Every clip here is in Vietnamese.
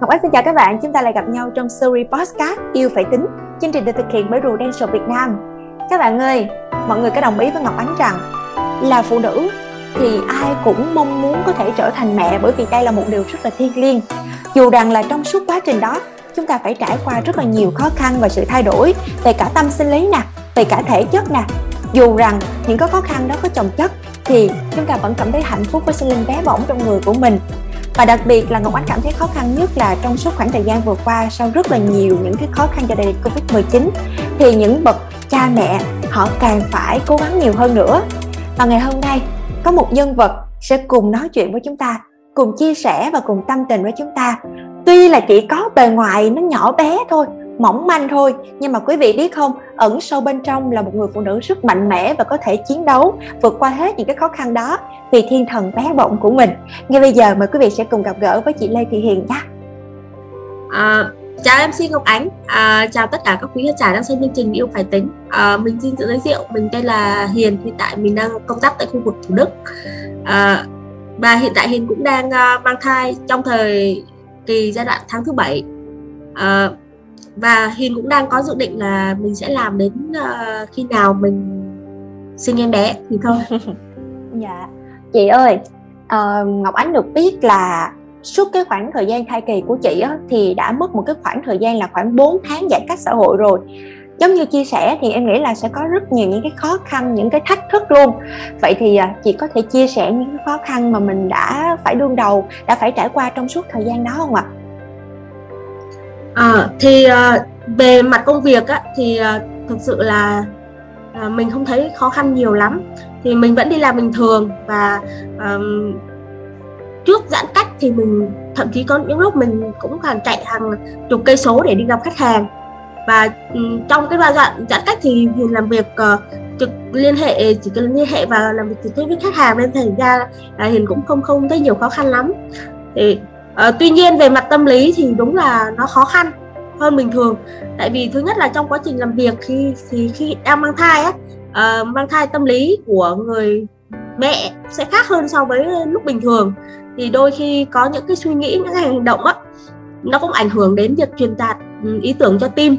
Ngọc Ánh xin chào các bạn, chúng ta lại gặp nhau trong series podcast Yêu Phải Tính. Chương trình được thực hiện bởi Prudential Việt Nam. Các bạn ơi, mọi người có đồng ý với Ngọc Ánh rằng Là phụ nữ thì ai cũng mong muốn có thể trở thành mẹ Bởi vì đây là một điều rất là thiêng liêng. Dù rằng là trong suốt quá trình đó Chúng ta phải trải qua rất là nhiều khó khăn và sự thay đổi Về cả tâm sinh lý nè, về cả thể chất nè. Dù rằng những cái khó khăn đó có chồng chất Thì chúng ta vẫn cảm thấy hạnh phúc với sinh linh bé bỏng trong người của mình và đặc biệt là Ngọc Ánh cảm thấy khó khăn nhất là trong suốt khoảng thời gian vừa qua sau rất là nhiều những cái khó khăn do đại dịch Covid-19 thì những bậc cha mẹ họ càng phải cố gắng nhiều hơn nữa. Và ngày hôm nay có một nhân vật sẽ cùng nói chuyện với chúng ta, cùng chia sẻ và cùng tâm tình với chúng ta. Tuy là chỉ có bề ngoài nó nhỏ bé thôi mỏng manh thôi. Nhưng mà quý vị biết không ẩn sâu bên trong là một người phụ nữ rất mạnh mẽ và có thể chiến đấu vượt qua hết những cái khó khăn đó vì thiên thần bé bỏng của mình. Ngay bây giờ mời quý vị sẽ cùng gặp gỡ với chị Lê Thị Hiền nhé. À, chào MC Ngọc Ánh. À, chào tất cả các quý khán giả đang xem chương trình yêu phải tính. À, mình xin tự giới thiệu mình tên là Hiền hiện tại mình đang công tác tại khu vực Thủ Đức. À, và hiện tại Hiền cũng đang uh, mang thai trong thời kỳ giai đoạn tháng thứ bảy. À, và hiền cũng đang có dự định là mình sẽ làm đến uh, khi nào mình sinh em bé thì thôi. Dạ. Chị ơi uh, ngọc ánh được biết là suốt cái khoảng thời gian thai kỳ của chị á, thì đã mất một cái khoảng thời gian là khoảng 4 tháng giãn cách xã hội rồi. Giống như chia sẻ thì em nghĩ là sẽ có rất nhiều những cái khó khăn những cái thách thức luôn. Vậy thì à, chị có thể chia sẻ những cái khó khăn mà mình đã phải đương đầu đã phải trải qua trong suốt thời gian đó không ạ à, thì uh, về mặt công việc á, thì uh, thực sự là uh, mình không thấy khó khăn nhiều lắm. Thì mình vẫn đi làm bình thường và um, trước giãn cách thì mình thậm chí có những lúc mình cũng còn chạy hàng chục cây số để đi gặp khách hàng. Và um, trong cái giai đoạn giãn cách thì mình làm việc uh, trực liên hệ chỉ cần liên hệ và làm việc trực tiếp với khách hàng nên thành ra là hiền cũng không không thấy nhiều khó khăn lắm. Thì à, tuy nhiên về mặt tâm lý thì đúng là nó khó khăn hơn bình thường. Tại vì thứ nhất là trong quá trình làm việc khi thì khi đang mang thai á uh, mang thai tâm lý của người mẹ sẽ khác hơn so với lúc bình thường. Thì đôi khi có những cái suy nghĩ những cái hành động á nó cũng ảnh hưởng đến việc truyền đạt ừ, ý tưởng cho tim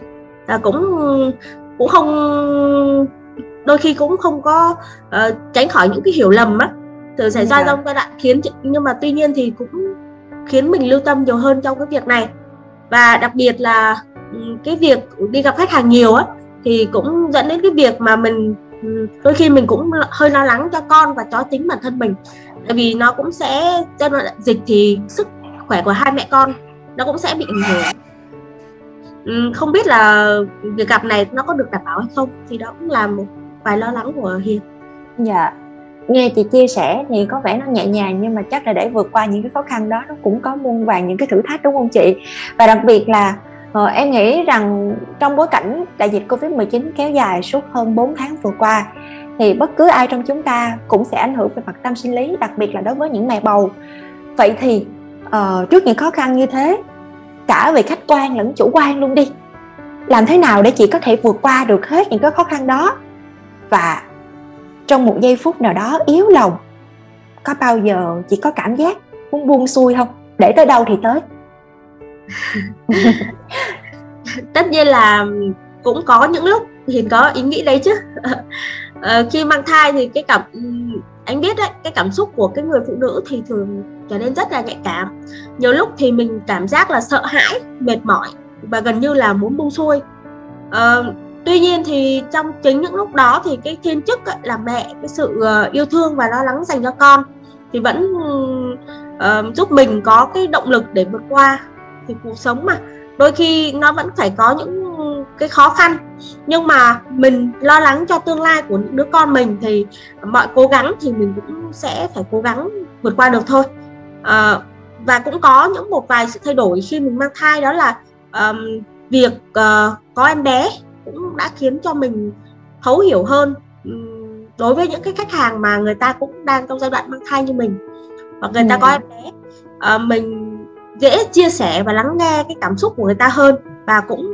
và cũng cũng không đôi khi cũng không có uh, tránh khỏi những cái hiểu lầm á từ xảy ra trong giai đoạn khiến nhưng mà tuy nhiên thì cũng khiến mình lưu tâm nhiều hơn trong cái việc này. Và đặc biệt là ừ, cái việc đi gặp khách hàng nhiều á, thì cũng dẫn đến cái việc mà mình ừ, đôi khi mình cũng hơi lo lắng cho con và cho chính bản thân mình. Tại vì nó cũng sẽ trong đoạn dịch thì sức khỏe của hai mẹ con nó cũng sẽ bị ảnh hưởng. Ừ, không biết là việc gặp này nó có được đảm bảo hay không thì đó cũng là một vài lo lắng của hiền. Dạ nghe chị chia sẻ thì có vẻ nó nhẹ nhàng nhưng mà chắc là để vượt qua những cái khó khăn đó nó cũng có muôn vàng những cái thử thách đúng không chị? Và đặc biệt là ờ, em nghĩ rằng trong bối cảnh đại dịch covid 19 kéo dài suốt hơn 4 tháng vừa qua thì bất cứ ai trong chúng ta cũng sẽ ảnh hưởng về mặt tâm sinh lý đặc biệt là đối với những mẹ bầu. Vậy thì uh, trước những khó khăn như thế cả về khách quan lẫn chủ quan luôn đi. Làm thế nào để chị có thể vượt qua được hết những cái khó khăn đó? Và trong một giây phút nào đó yếu lòng. Có bao giờ chị có cảm giác muốn buông xuôi không? Để tới đâu thì tới. Tất nhiên là cũng có những lúc thì có ý nghĩ đấy chứ. Ờ, khi mang thai thì cái cảm ừ, anh biết đấy cái cảm xúc của cái người phụ nữ thì thường trở nên rất là nhạy cảm. Nhiều lúc thì mình cảm giác là sợ hãi mệt mỏi và gần như là muốn buông xuôi. Uh, tuy nhiên thì trong chính những lúc đó thì cái thiên chức ấy, là mẹ cái sự ờ, yêu thương và lo lắng dành cho con thì vẫn uh, giúp mình có cái động lực để vượt qua thì cuộc sống mà. Đôi khi nó vẫn phải có những cái khó khăn nhưng mà mình lo lắng cho tương lai của những đứa con mình thì mọi cố gắng thì mình cũng sẽ phải cố gắng vượt qua được thôi. À, và cũng có những một vài sự thay đổi khi mình mang thai đó là um, việc uh, có em bé cũng đã khiến cho mình thấu hiểu hơn đối với những cái khách hàng mà người ta cũng đang trong giai đoạn mang thai như mình. Hoặc người ta có em bé à, mình dễ chia sẻ và lắng nghe cái cảm xúc của người ta hơn và cũng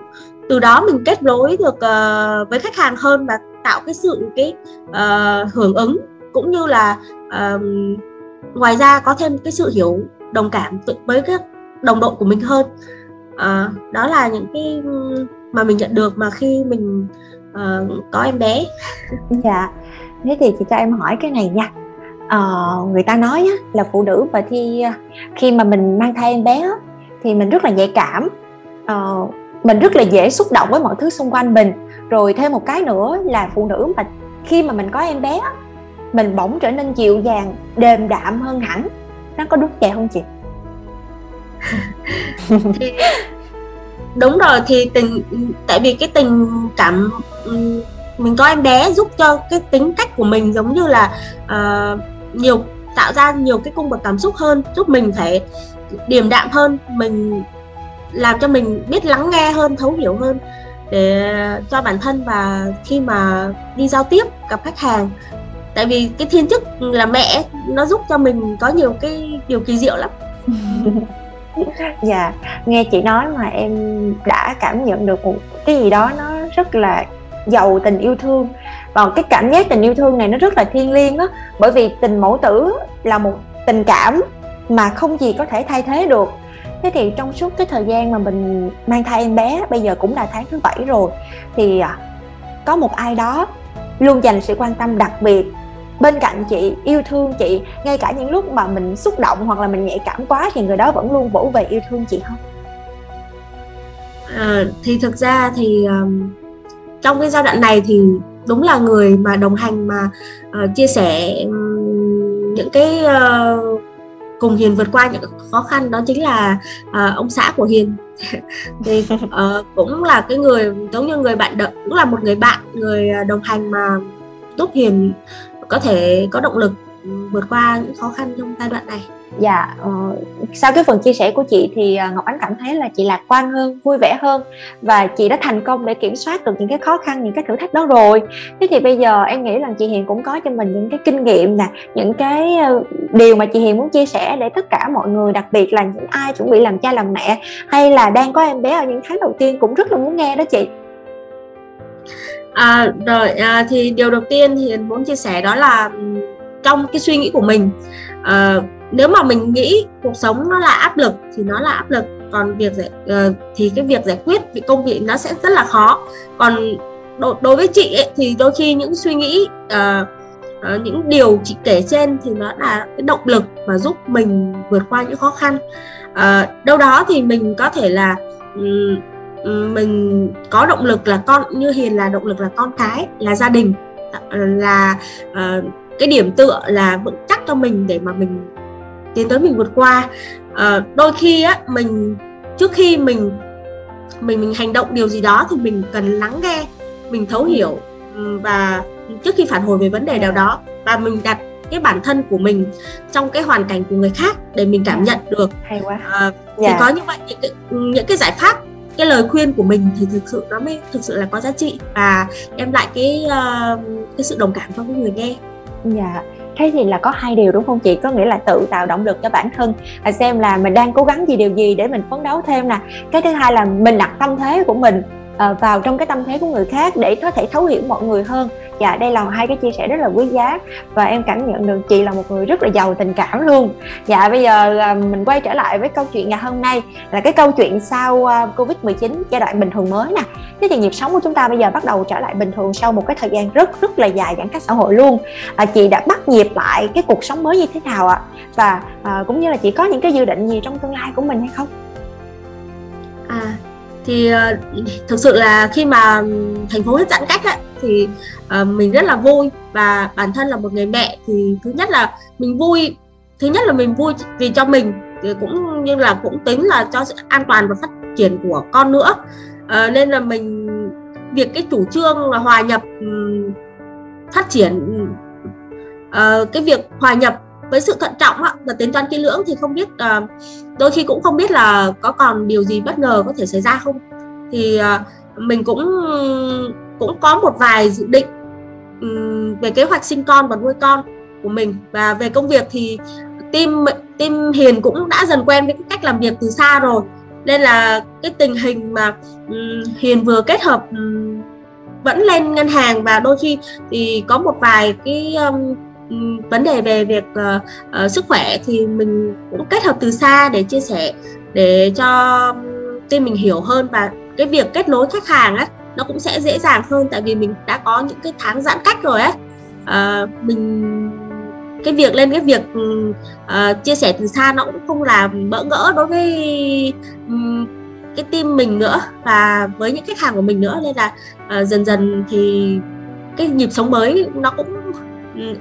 từ đó mình kết nối được uh, với khách hàng hơn và tạo cái sự cái uh, hưởng ứng cũng như là uh, ngoài ra có thêm cái sự hiểu đồng cảm với các đồng đội của mình hơn. À, đó là những cái mà mình nhận được mà khi mình uh, có em bé. Dạ. Thế thì chị cho em hỏi cái này nha. Uh, người ta nói á, là phụ nữ và khi khi mà mình mang thai em bé á, thì mình rất là nhạy cảm. Uh, mình rất là dễ xúc động với mọi thứ xung quanh mình. Rồi thêm một cái nữa là phụ nữ mà khi mà mình có em bé á, mình bỗng trở nên dịu dàng đềm đạm hơn hẳn. Nó có đúng vậy không chị? Thì đúng rồi thì tình tại vì cái tình cảm mình có em bé giúp cho cái tính cách của mình giống như là uh, nhiều tạo ra nhiều cái cung bậc cảm xúc hơn giúp mình phải điềm đạm hơn mình làm cho mình biết lắng nghe hơn thấu hiểu hơn để cho bản thân và khi mà đi giao tiếp gặp khách hàng. Tại vì cái thiên chức là mẹ nó giúp cho mình có nhiều cái điều kỳ diệu lắm. dạ nghe chị nói mà em đã cảm nhận được một cái gì đó nó rất là giàu tình yêu thương. Và cái cảm giác tình yêu thương này nó rất là thiêng liêng á. Bởi vì tình mẫu tử là một tình cảm mà không gì có thể thay thế được. Thế thì trong suốt cái thời gian mà mình mang thai em bé, bây giờ cũng là tháng thứ bảy rồi, thì à, có một ai đó luôn dành sự quan tâm đặc biệt bên cạnh chị yêu thương chị ngay cả những lúc mà mình xúc động hoặc là mình nhạy cảm quá thì người đó vẫn luôn vỗ về yêu thương chị không? À, thì thực ra thì um, trong cái giai đoạn này thì đúng là người mà đồng hành mà uh, chia sẻ um, những cái uh, cùng hiền vượt qua những khó khăn đó chính là uh, ông xã của hiền. Thì uh, cũng là cái người giống như người bạn đợi cũng là một người bạn người đồng hành mà giúp hiền có thể có động lực vượt qua những khó khăn trong giai đoạn này. Dạ uh, sau cái phần chia sẻ của chị thì à, ngọc ánh cảm thấy là chị lạc quan hơn vui vẻ hơn và chị đã thành công để kiểm soát được những cái khó khăn những cái thử thách đó rồi. Thế thì bây giờ em nghĩ là chị hiền cũng có cho mình những cái kinh nghiệm nè những cái ờ, điều mà chị hiền muốn chia sẻ để tất cả mọi người đặc biệt là những ai chuẩn bị làm cha làm mẹ hay là đang có em bé ở những tháng đầu tiên cũng rất là muốn nghe đó chị à, rồi à, thì điều đầu tiên thì hiền muốn chia sẻ đó là ừ, trong cái suy nghĩ của mình à, nếu mà mình nghĩ cuộc sống nó là áp lực thì nó là áp lực còn việc giải uh, thì cái việc giải quyết việc công việc nó sẽ rất là khó. Còn đối, đối với chị ấy, thì đôi khi những suy nghĩ uh, uh, những điều chị kể trên thì nó là cái động lực mà giúp mình vượt qua những khó khăn. Uh, đâu đó thì mình có thể là um, mình có động lực là con như hiền là động lực là con cái là gia đình. Là uh, cái điểm tựa là vững chắc cho mình để mà mình tiến tới mình vượt qua. À, đôi khi á mình trước khi mình mình mình hành động điều gì đó thì mình cần lắng nghe mình thấu hiểu và trước khi phản hồi về vấn đề nào đó và mình đặt cái bản thân của mình trong cái hoàn cảnh của người khác để mình cảm nhận được. Hay quá. À, dạ. thì có như vậy những cái, những cái giải pháp cái lời khuyên của mình thì thực sự nó mới thực sự là có giá trị. Và đem lại cái uh, cái sự đồng cảm cho những người nghe. Dạ thế thì là có hai điều đúng không chị? Có nghĩa là tự tạo động lực cho bản thân và xem là mình đang cố gắng gì điều gì để mình phấn đấu thêm nè. Cái thứ hai là mình đặt tâm thế của mình uh, vào trong cái tâm thế của người khác để có thể thấu hiểu mọi người hơn. Dạ đây là hai cái chia sẻ rất là quý giá và em cảm nhận được chị là một người rất là giàu tình cảm luôn. Dạ bây giờ uh, mình quay trở lại với câu chuyện ngày hôm nay là cái câu chuyện sau uh, covid 19 giai đoạn bình thường mới nè. Thế thì nhịp sống của chúng ta bây giờ bắt đầu trở lại bình thường sau một cái thời gian rất rất là dài giãn cách xã hội luôn. À, chị đã bắt nhịp lại cái cuộc sống mới như thế nào ạ? Và à, cũng như là chị có những cái dự định gì trong tương lai của mình hay không? À thì uh, thực sự là khi mà thành phố hết giãn cách ấy, thì uh, mình rất là vui. Và bản thân là một người mẹ thì thứ nhất là mình vui thứ nhất là mình vui vì cho mình thì cũng như là cũng tính là cho sự an toàn và phát triển của con nữa. Uh, nên là mình việc cái chủ trương là hòa nhập um, phát triển uh, cái việc hòa nhập với sự thận trọng á, và tính toán kỹ lưỡng thì không biết ờ, đôi khi cũng không biết là có còn điều gì bất ngờ có thể xảy ra không. Thì ờ, mình cũng cũng có một vài dự định um, về kế hoạch sinh con và nuôi con của mình. Và về công việc thì team team hiền cũng đã dần quen với cách làm việc từ xa rồi. Nên là cái tình hình mà um, hiền vừa kết hợp um, vẫn lên ngân hàng và đôi khi thì có một vài cái um, vấn đề về việc uh, uh, sức khỏe thì mình cũng kết hợp từ xa để chia sẻ để cho team mình hiểu hơn và cái việc kết nối khách hàng á nó cũng sẽ dễ dàng hơn tại vì mình đã có những cái tháng giãn cách rồi á. Uh, mình cái việc lên cái việc uh, chia sẻ từ xa nó cũng không làm bỡ ngỡ đối với um, cái team mình nữa và với những khách hàng của mình nữa. Nên là uh, dần dần thì cái nhịp sống mới nó cũng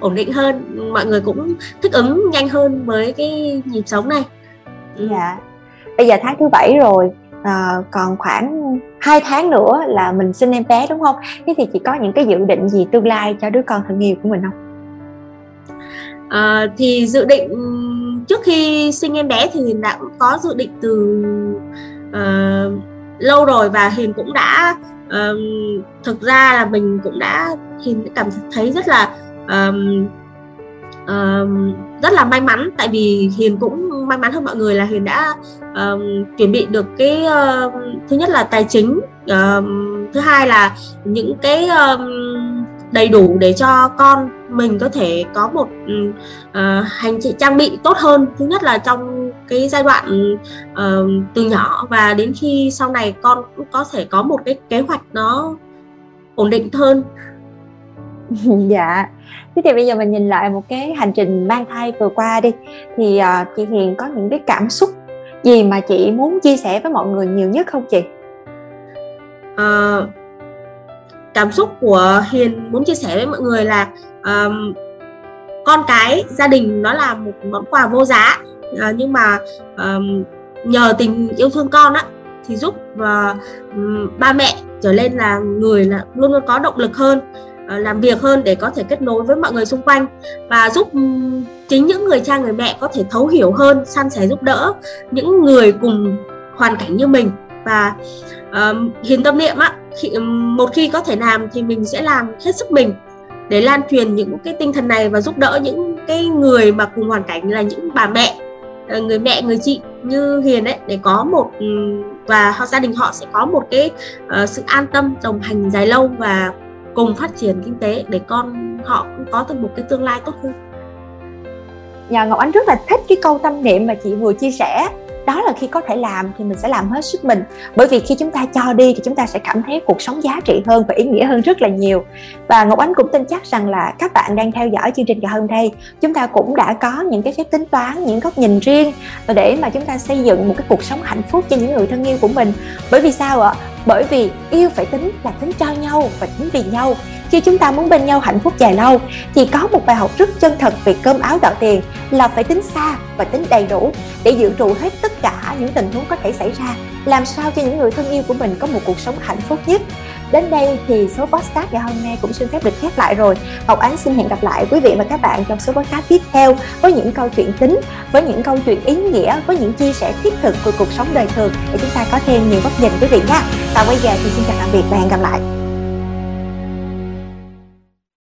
ổn định hơn. Mọi người cũng thích ứng nhanh hơn với cái nhịp sống này. Dạ. Bây giờ tháng thứ bảy rồi à, còn khoảng 2 tháng nữa là mình sinh em bé đúng không? Thế thì chị có những cái dự định gì tương lai cho đứa con thân yêu của mình không? À, thì dự định trước khi sinh em bé thì hiền đã có dự định từ uh, lâu rồi và hiền cũng đã uh, thực ra là mình cũng đã hiền cảm thấy rất là um, um, rất là may mắn tại vì hiền cũng may mắn hơn mọi người là hiền đã um, chuẩn bị được cái uh, thứ nhất là tài chính um, thứ hai là những cái um, đầy đủ để cho con mình có thể có một uh, hành trình trang bị tốt hơn. Thứ nhất là trong cái giai đoạn uh, từ nhỏ và đến khi sau này con cũng có thể có một cái kế hoạch nó ổn định hơn. dạ. Thế thì bây giờ mình nhìn lại một cái hành trình mang thai vừa qua đi. Thì uh, chị Hiền có những cái cảm xúc gì mà chị muốn chia sẻ với mọi người nhiều nhất không chị? Uh, cảm xúc của Hiền muốn chia sẻ với mọi người là um, con cái gia đình nó là một món quà vô giá. Uh, nhưng mà um, nhờ tình yêu thương con á thì giúp uh, ba mẹ trở lên là người là luôn luôn có động lực hơn. Ờ, làm việc hơn để có thể kết nối với mọi người xung quanh và giúp ừ, chính những người cha người mẹ có thể thấu hiểu hơn san sẻ giúp đỡ những người cùng hoàn cảnh như mình. Và um, hiền tâm niệm á khi, một khi có thể làm thì mình sẽ làm hết sức mình để lan truyền những cái tinh thần này và giúp đỡ những cái người mà cùng hoàn cảnh là những bà mẹ ờ, người mẹ người chị như hiền đấy để có một và họ gia đình họ sẽ có một cái uh, sự an tâm đồng hành dài lâu và cùng phát triển kinh tế để con họ cũng có được một cái tương lai tốt hơn. Nhà Ngọc Ánh rất là thích cái câu tâm niệm mà chị vừa chia sẻ đó là khi có thể làm thì mình sẽ làm hết sức mình. Bởi vì khi chúng ta cho đi thì chúng ta sẽ cảm thấy cuộc sống giá trị hơn và ý nghĩa hơn rất là nhiều. Và ngọc ánh cũng tin chắc rằng là các bạn đang theo dõi chương trình cả hơn đây chúng ta cũng đã có những cái phép tính toán, những góc nhìn riêng để mà chúng ta xây dựng một cái cuộc sống hạnh phúc cho những người thân yêu của mình. Bởi vì sao ạ? Bởi vì yêu phải tính là tính cho nhau và tính vì nhau khi chúng ta muốn bên nhau hạnh phúc dài lâu thì có một bài học rất chân thật về cơm áo gạo tiền là phải tính xa và tính đầy đủ để dự trù hết tất cả những tình huống có thể xảy ra làm sao cho những người thân yêu của mình có một cuộc sống hạnh phúc nhất Đến đây thì số podcast ngày hôm nay cũng xin phép được khép lại rồi. Ngọc Ánh xin hẹn gặp lại quý vị và các bạn trong số podcast tiếp theo với những câu chuyện tính, với những câu chuyện ý nghĩa, với những chia sẻ thiết thực của cuộc sống đời thường để chúng ta có thêm nhiều góc nhìn quý vị nha. Và bây giờ thì xin chào tạm biệt và hẹn gặp lại.